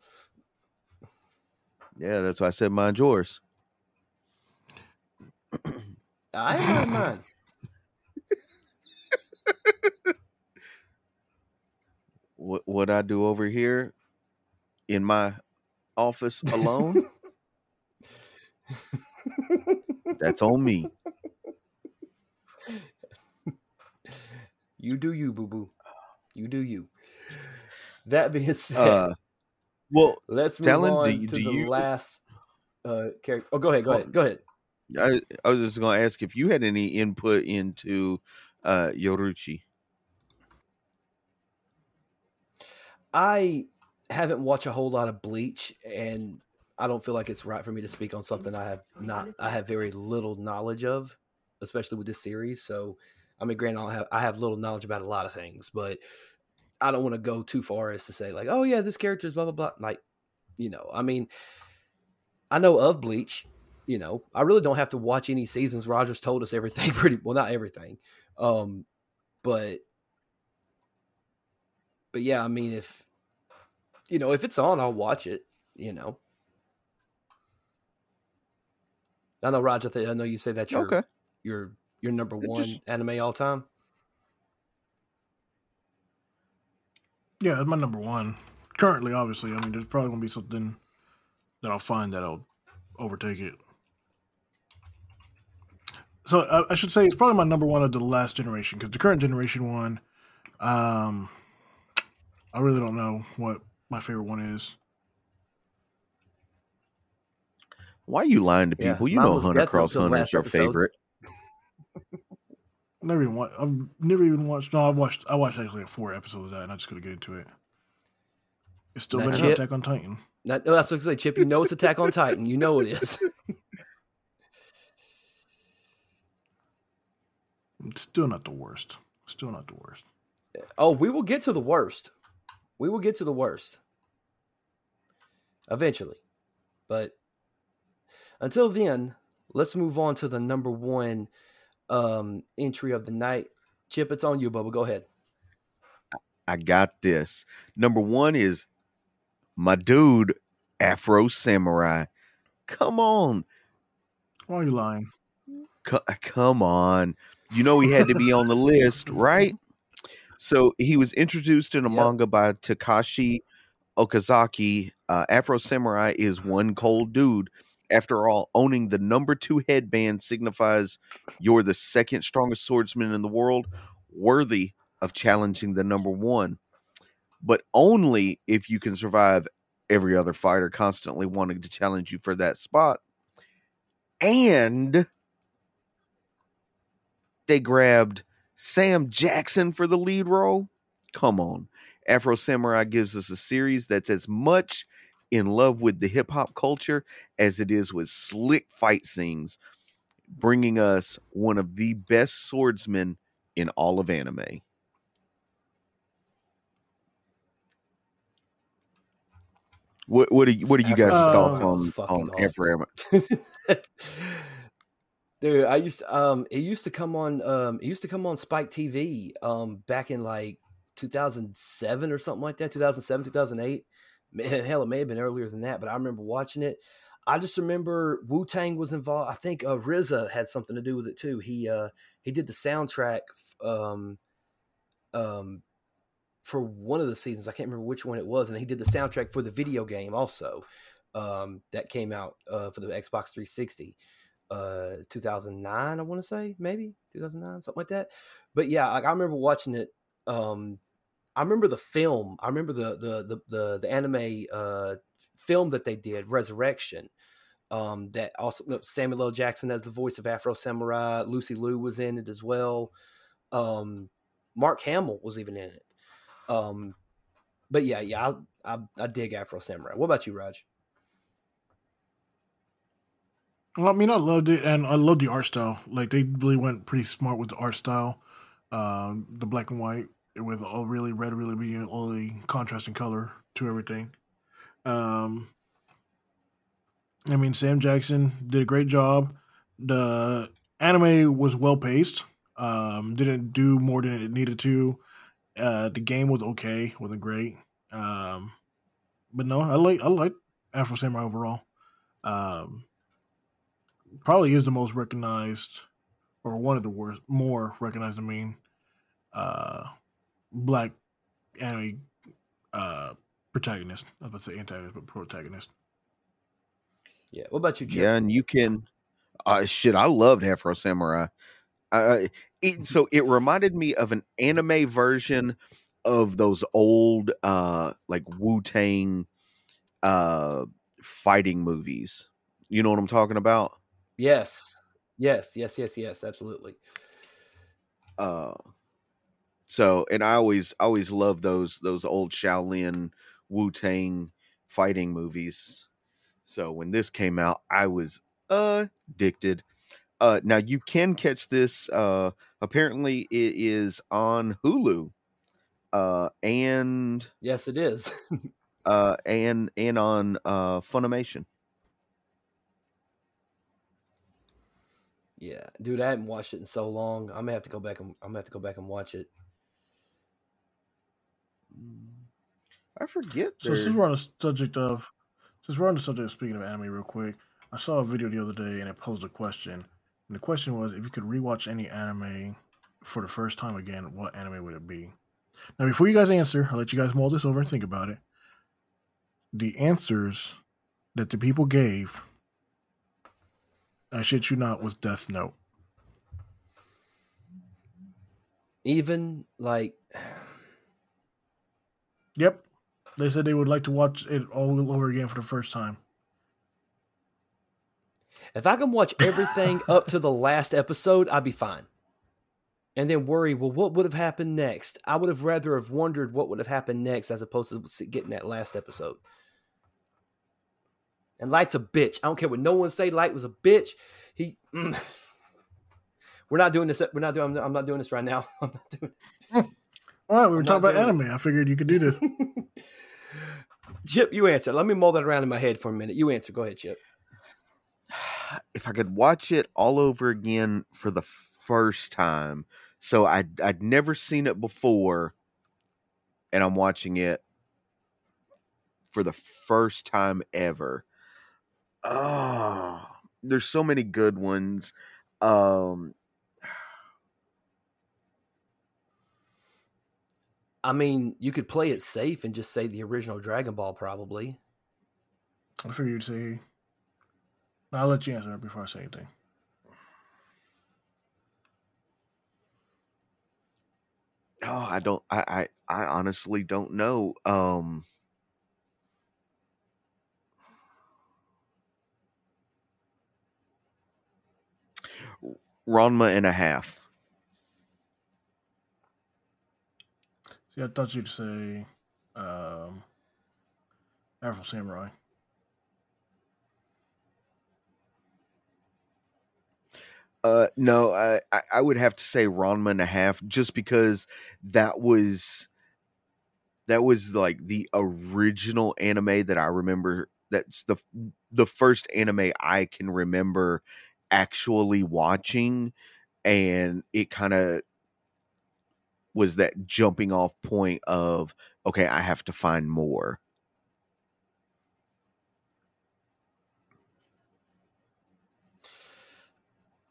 Yeah, that's why I said mind yours. I have mine. What what I do over here in my office alone, that's on me. You do you, boo boo. You do you. That being said, Uh, well, let's move do on you- to do the you- last uh character. Oh, go ahead. Go Oh, ahead. Go ahead. I, I was just going to ask if you had any input into uh, Yoruichi. I haven't watched a whole lot of Bleach, and I don't feel like it's right for me to speak on something I have not. I have very little knowledge of, especially with this series. So, I mean, granted, I have I have little knowledge about a lot of things, but I don't want to go too far as to say like, oh yeah, this character is blah blah blah. Like, you know, I mean, I know of Bleach. You know, I really don't have to watch any seasons. Rogers told us everything pretty well, not everything, um, but but yeah, I mean, if you know, if it's on, I'll watch it. You know, I know Roger. I know you say that's your Okay. your your number one just- anime all time. Yeah, it's my number one. Currently, obviously. I mean, there's probably gonna be something that I'll find that'll overtake it. So I, I should say it's probably my number one of the last generation because the current generation one, um, I really don't know what my favorite one is. Why are you lying to Yeah, people? you know Hunter Cross till Hunter is your episode. favorite. Never even watched. I've never even watched. No, I watched. I watched actually like four episodes of that, and I just couldn't get into it. It's still better than Attack on Titan. Not, oh, that's what I say, Chip. You know it's Attack on Titan. You know it is. It's still not the worst. Still not the worst. Oh, we will get to the worst. We will get to the worst eventually. But until then, let's move on to the number one um, entry of the night. Chip, it's on you, Bubba. Go ahead. I got this. Number one is my dude, Afro Samurai. Come on. Why are you lying? C- come on. You know he had to be on the list, right? So he was introduced in a Yep. manga by Takashi Okazaki. Uh, Afro Samurai is one cold dude. After all, owning the number two headband signifies you're the second strongest swordsman in the world, worthy of challenging the number one, but only if you can survive every other fighter constantly wanting to challenge you for that spot. And they grabbed Sam Jackson for the lead role. Come on. Afro Samurai gives us a series that's as much in love with the hip hop culture as it is with slick fight scenes, bringing us one of the best swordsmen in all of anime. What what are you, what are you guys' Afro thoughts on on Afro? Dude, I used to, um it used to come on um it used to come on Spike TV um back in like 2007 or something like that, 2007, 2008. Hell, it may have been earlier than that, but I remember watching it. I just remember Wu Tang was involved. I think uh, RZA had something to do with it too. He uh he did the soundtrack um um for one of the seasons. I can't remember which one it was, and he did the soundtrack for the video game also um that came out uh for the Xbox 360. uh 2009 i want to say maybe 2009 something like that but yeah like, i remember watching it um i remember the film i remember the the the the, the anime uh film that they did resurrection um that also samuel l. Jackson as the voice of afro samurai lucy liu was in it as well um mark hamill was even in it um but yeah yeah i i, I dig afro samurai. What about you raj? Well, I mean, I loved it, and I loved the art style. Like they really went pretty smart with the art style, um, the black and white with all really red, really being all the contrasting color to everything. Um, I mean, Sam Jackson did a great job. The anime was well paced. Um, didn't do more than it needed to. Uh, the game was okay, wasn't great. Um, but no, I like I like Afro Samurai overall. Um, probably is the most recognized or one of the worst more recognized I mean uh black anime uh protagonist. I was about to say antagonist, but protagonist. Yeah. What about you, Chip? Yeah, and you can. Uh, shit, I loved Afro Samurai. Uh, it, so it reminded me of an anime version of those old, uh, like Wu Tang, uh, fighting movies. You know what I'm talking about? Yes. Yes, yes, yes, yes, absolutely. Uh, so and I always always loved those those old Shaolin Wu Tang fighting movies. So when this came out, I was addicted. Uh, now you can catch this. Uh, apparently, it is on Hulu, uh, and Yes, it is. uh, and and on uh, Funimation. yeah, dude, I haven't watched it in so long. I'm gonna have to go back and I'm gonna have to go back and watch it. I forget. So since we're on the subject of since we're on the subject of speaking of anime real quick, I saw a video the other day and it posed a question. And the question was if you could rewatch any anime for the first time again, what anime would it be? Now before you guys answer, I'll let you guys mull this over and think about it. The answers that the people gave, I shit you not, was Death Note. Even like Yep. They said they would like to watch it all over again for the first time. if I can watch everything up to the last episode, I'd be fine. And then worry, well, what would have happened next? I would have rather have wondered what would have happened next as opposed to getting that last episode. And Light's a bitch. I don't care what no one say. Light was a bitch. He. mm. We're not doing this. We're not doing. I'm not doing this right now. I'm not doing. All right, we were I'm talking about doing anime. I figured you could do this. Chip, you answer. Let me mull that around in my head for a minute. You answer. Go ahead, Chip. if I could watch it all over again for the first time, so I'd I'd never seen it before, and I'm watching it for the first time ever. Oh, there's so many good ones. Um, I mean, you could play it safe and just say the original Dragon Ball, probably. I figured you'd say. I'll let you answer that before I say anything. oh, I don't. I I, I honestly don't know. Um. Ranma and a half. See, I thought you'd say um, Afro Samurai. Uh, no, I, I would have to say Ranma and a half, just because that was that was like the original anime that I remember. That's the the first anime I can remember actually watching, and it kind of was that jumping off point of okay, I have to find more.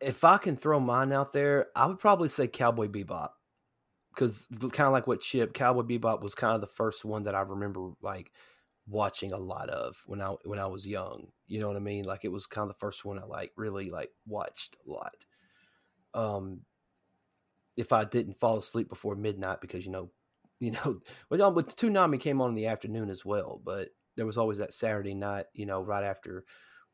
If I can throw mine out there, I would probably say Cowboy Bebop. Because kind of like what Chip, Cowboy Bebop was kind of the first one that I remember like watching a lot of when I when I was young. You know what I mean? Like it was kind of the first one I like really like watched a lot. Um, if I didn't fall asleep before midnight because you know, you know, well, but Toonami came on in the afternoon as well, but there was always that Saturday night, you know, right after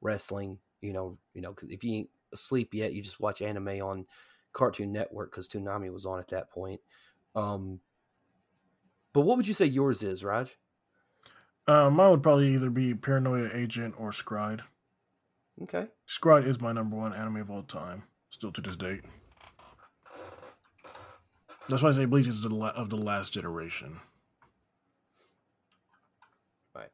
wrestling. You know, you know, because if you ain't asleep yet, you just watch anime on Cartoon Network because Toonami was on at that point. Um, but what would you say yours is, Raj? Uh, mine would probably either be Paranoia Agent or Scryed. Okay. Scryed is my number one anime of all time, still to this date. That's why I say Bleach is the la- of the last generation. Right.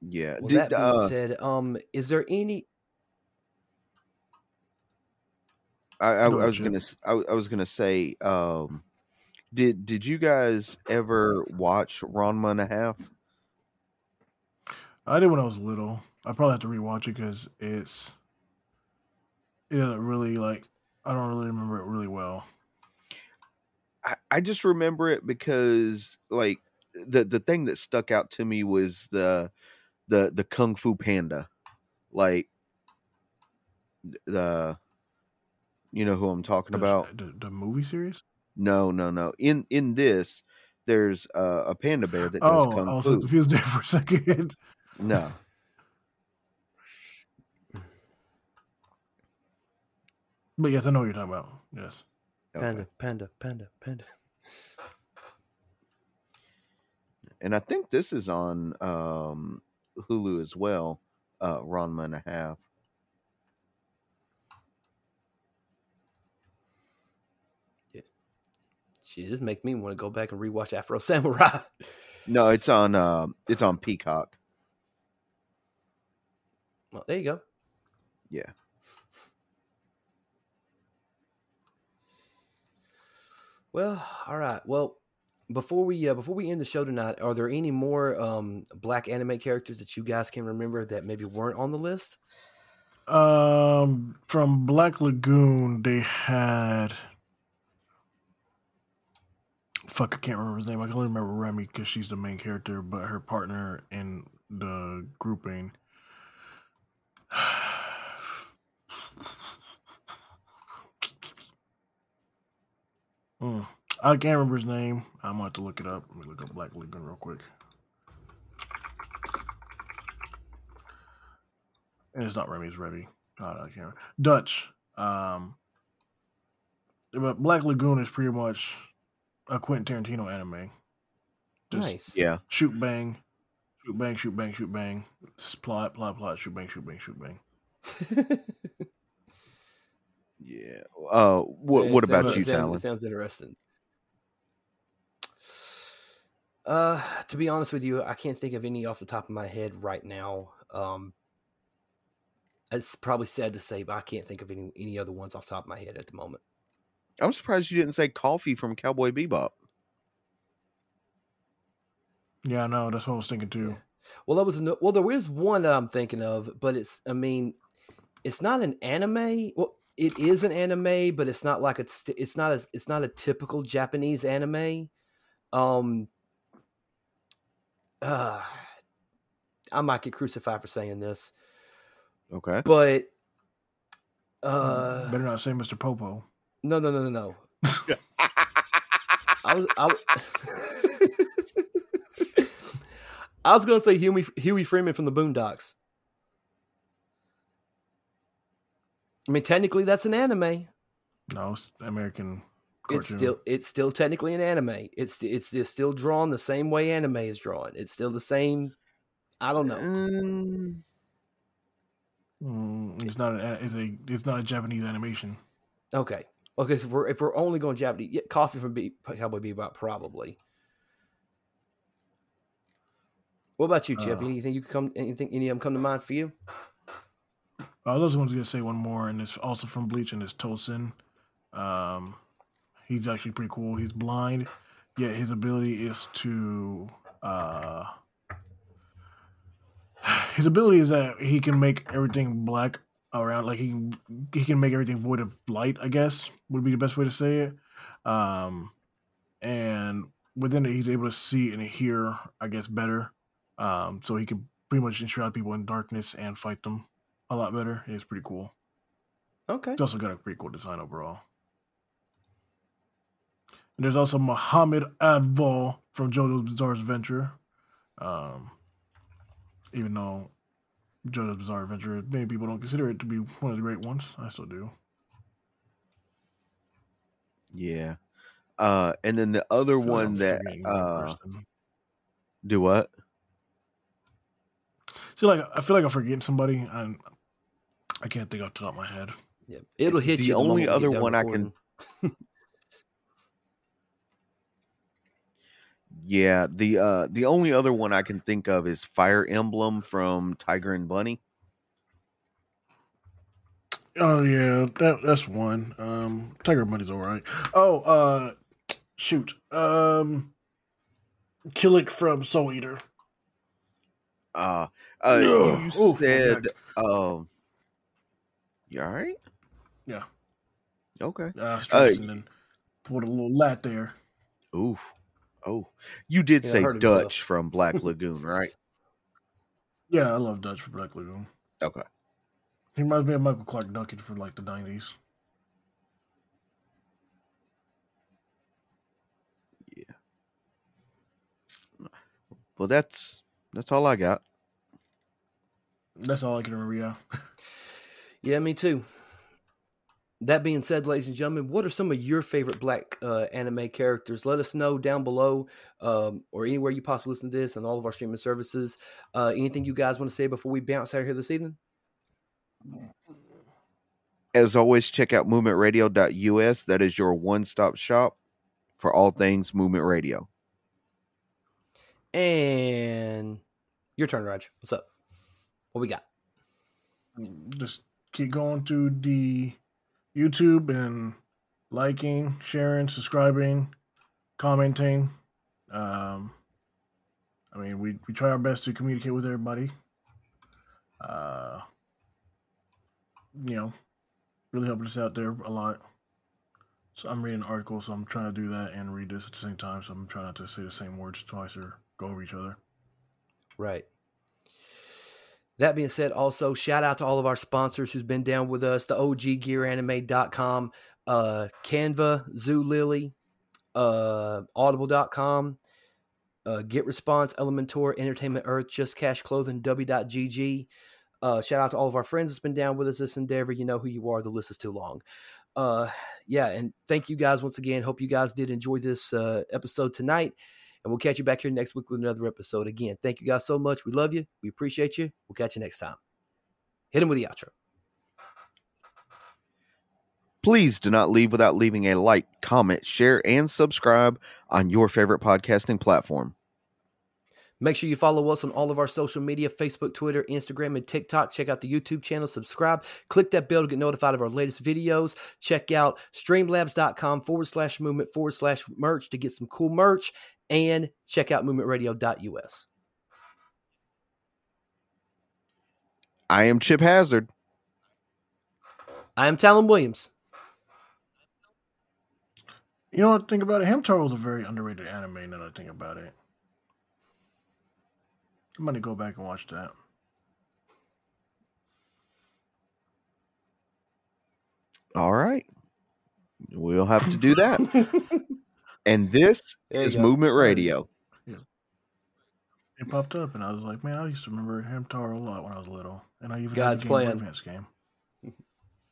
Yeah. Well, Did, that being uh, said, um, is there any? I, I, I was Jim. gonna s- I, I was gonna say, um, did did you guys ever watch Ranma and a half? I did when I was little. I probably have to rewatch it because it's it doesn't really like I don't really remember it really well. I, I just remember it because like the the thing that stuck out to me was the the the kung fu panda like the you know who i'm talking The- about the, the movie series. no no no in in this there's uh, a panda bear that does Oh, kung I was fu confused there for a second. no But yes, I know what you're talking about. Yes. Okay. Panda, panda, panda, panda. and i think this is on um hulu as well uh ranma and a half Yeah. Shit, this makes me want to go back and rewatch Afro Samurai. no it's on uh it's on peacock well, there you go. yeah Well, all right. Well, before we uh, before we end the show tonight, are there any more um, black anime characters that you guys can remember that maybe weren't on the list? Um, from Black Lagoon, they had. Fuck, I can't remember his name. I can only remember Remy because she's the main character, but her partner in the grouping. Hmm. I can't remember his name. I'm gonna have to look it up. Let me look up Black Lagoon real quick. And it's not Remy, it's Revy. God, I can't remember. Dutch. Um, but Black Lagoon is pretty much a Quentin Tarantino anime. Just nice. yeah shoot bang, shoot bang, shoot bang, shoot bang. Just plot, plot, plot, shoot bang, shoot bang, shoot bang. yeah uh what Yeah, what about sounds- you it sounds, Talon? It sounds interesting. Uh, to be honest with you, I can't think of any off the top of my head right now. Um, it's probably sad to say, but I can't think of any any other ones off the top of my head at the moment. I'm surprised you didn't say coffee from Cowboy Bebop. Yeah, I know. That's what I was thinking too. Well, that was no, well. There is one that I'm thinking of, but it's. I mean, it's not an anime. Well, it is an anime, but it's not like it's. It's not as. It's not a typical Japanese anime. Um. Uh, I might get crucified for saying this, Okay. but uh, Better not say Mr. Popo. no, no, no, no, no. I was. I, was- I was gonna say Huey Huey Freeman from the Boondocks. I mean, technically, that's an anime. No, it's American It's still it's still technically an anime. It's it's it's still drawn the same way anime is drawn. It's still the same. I don't know. Mm, it's not an it's a it's not a Japanese animation. Okay, okay. So if we're if we're only going Japanese, yeah, Coffee from Be- Cowboy Bebop probably. What about you, Chip? Uh. anything you come? Anything? Any of them come to mind for you? I was also going to say one more, and it's also from Bleach, and it's Tosen. Um, he's actually pretty cool. He's blind, yet his ability is to. Uh, his ability is that he can make everything black around, like he can, he can make everything void of light. I guess would be the best way to say it. Um, and within it, he's able to see and hear, I guess, better. Um, so he can pretty much enshroud people in darkness and fight them a lot better. It's pretty cool. Okay. It's also got a pretty cool design overall. And there's also Muhammad Avdol from JoJo's Bizarre Adventure. Um, even though JoJo's Bizarre Adventure, many people don't consider it to be one of the great ones, I still do. Yeah. Uh, and then the other one that uh, do what? Feel like I feel like I'm forgetting somebody, and I can't think off the top of my head. Yeah. It'll hit The you. only other get done one I can- Yeah, the uh the only other one I can think of is Fire Emblem from Tiger and Bunny. Oh yeah, that that's one. Um, Tiger Bunny's all right. Oh, uh, shoot. Um, Kilik from Soul Eater. Uh uh Ugh. you Ooh, said neck. um You all right? Yeah. Okay. Uh, stretched and then put a little lat there. Oof. Oh. You did Yeah, say hurt himself. Dutch from Black Lagoon, right? Yeah, I love Dutch from Black Lagoon. Okay. He reminds me of Michael Clarke Duncan from like the nineties. Well that's that's all I got. That's all I can remember. Yeah. Yeah, me too. That being said, ladies and gentlemen, what are some of your favorite black uh, anime characters? Let us know down below um, or anywhere you possibly listen to this on all of our streaming services. Uh, anything you guys want to say before we bounce out of here this evening? As always, check out movementradio.us. That is your one-stop shop for all things movement radio. And your turn, Raj. What's up? What we got? Just keep going to the YouTube and liking, sharing, subscribing, commenting. Um, I mean, we, we try our best to communicate with everybody. Uh, you know, really helping us out there a lot. So I'm reading an article, so I'm trying to do that and read this at the same time. So I'm trying not to say the same words twice or go over each other. Right. That being said, also shout out to all of our sponsors who's been down with us, the OGGearAnime.com, uh, Canva, Zulily, uh, Audible.com, uh, Get Response, Elementor, Entertainment Earth, Just Cash Clothing, W.GG. Uh, shout out to all of our friends that's been down with us this endeavor. You know who you are. The list is too long. Uh, yeah, and thank you guys once again. Hope you guys did enjoy this uh, episode tonight. And we'll catch you back here next week with another episode. Again, thank you guys so much. We love you. We appreciate you. We'll catch you next time. Hit him with the outro. Please do not leave without leaving a like, comment, share, and subscribe on your favorite podcasting platform. Make sure you follow us on all of our social media Facebook, Twitter, Instagram, and TikTok. Check out the YouTube channel, subscribe, click that bell to get notified of our latest videos. Check out streamlabs.com forward slash movement forward slash merch to get some cool merch. And check out movementradio.us. I am Chip Hazard. I am Talon Williams. You know what? Think about it. Hamtaro is a very underrated anime. Now that I think about it, I'm gonna go back and watch that. All right. We'll have to do that. and this There is go. Movement Radio. Yeah. It popped up, and I was like, man, I used to remember Hamtaro a lot when I was little, and I even God's had the Game plan. Advance game.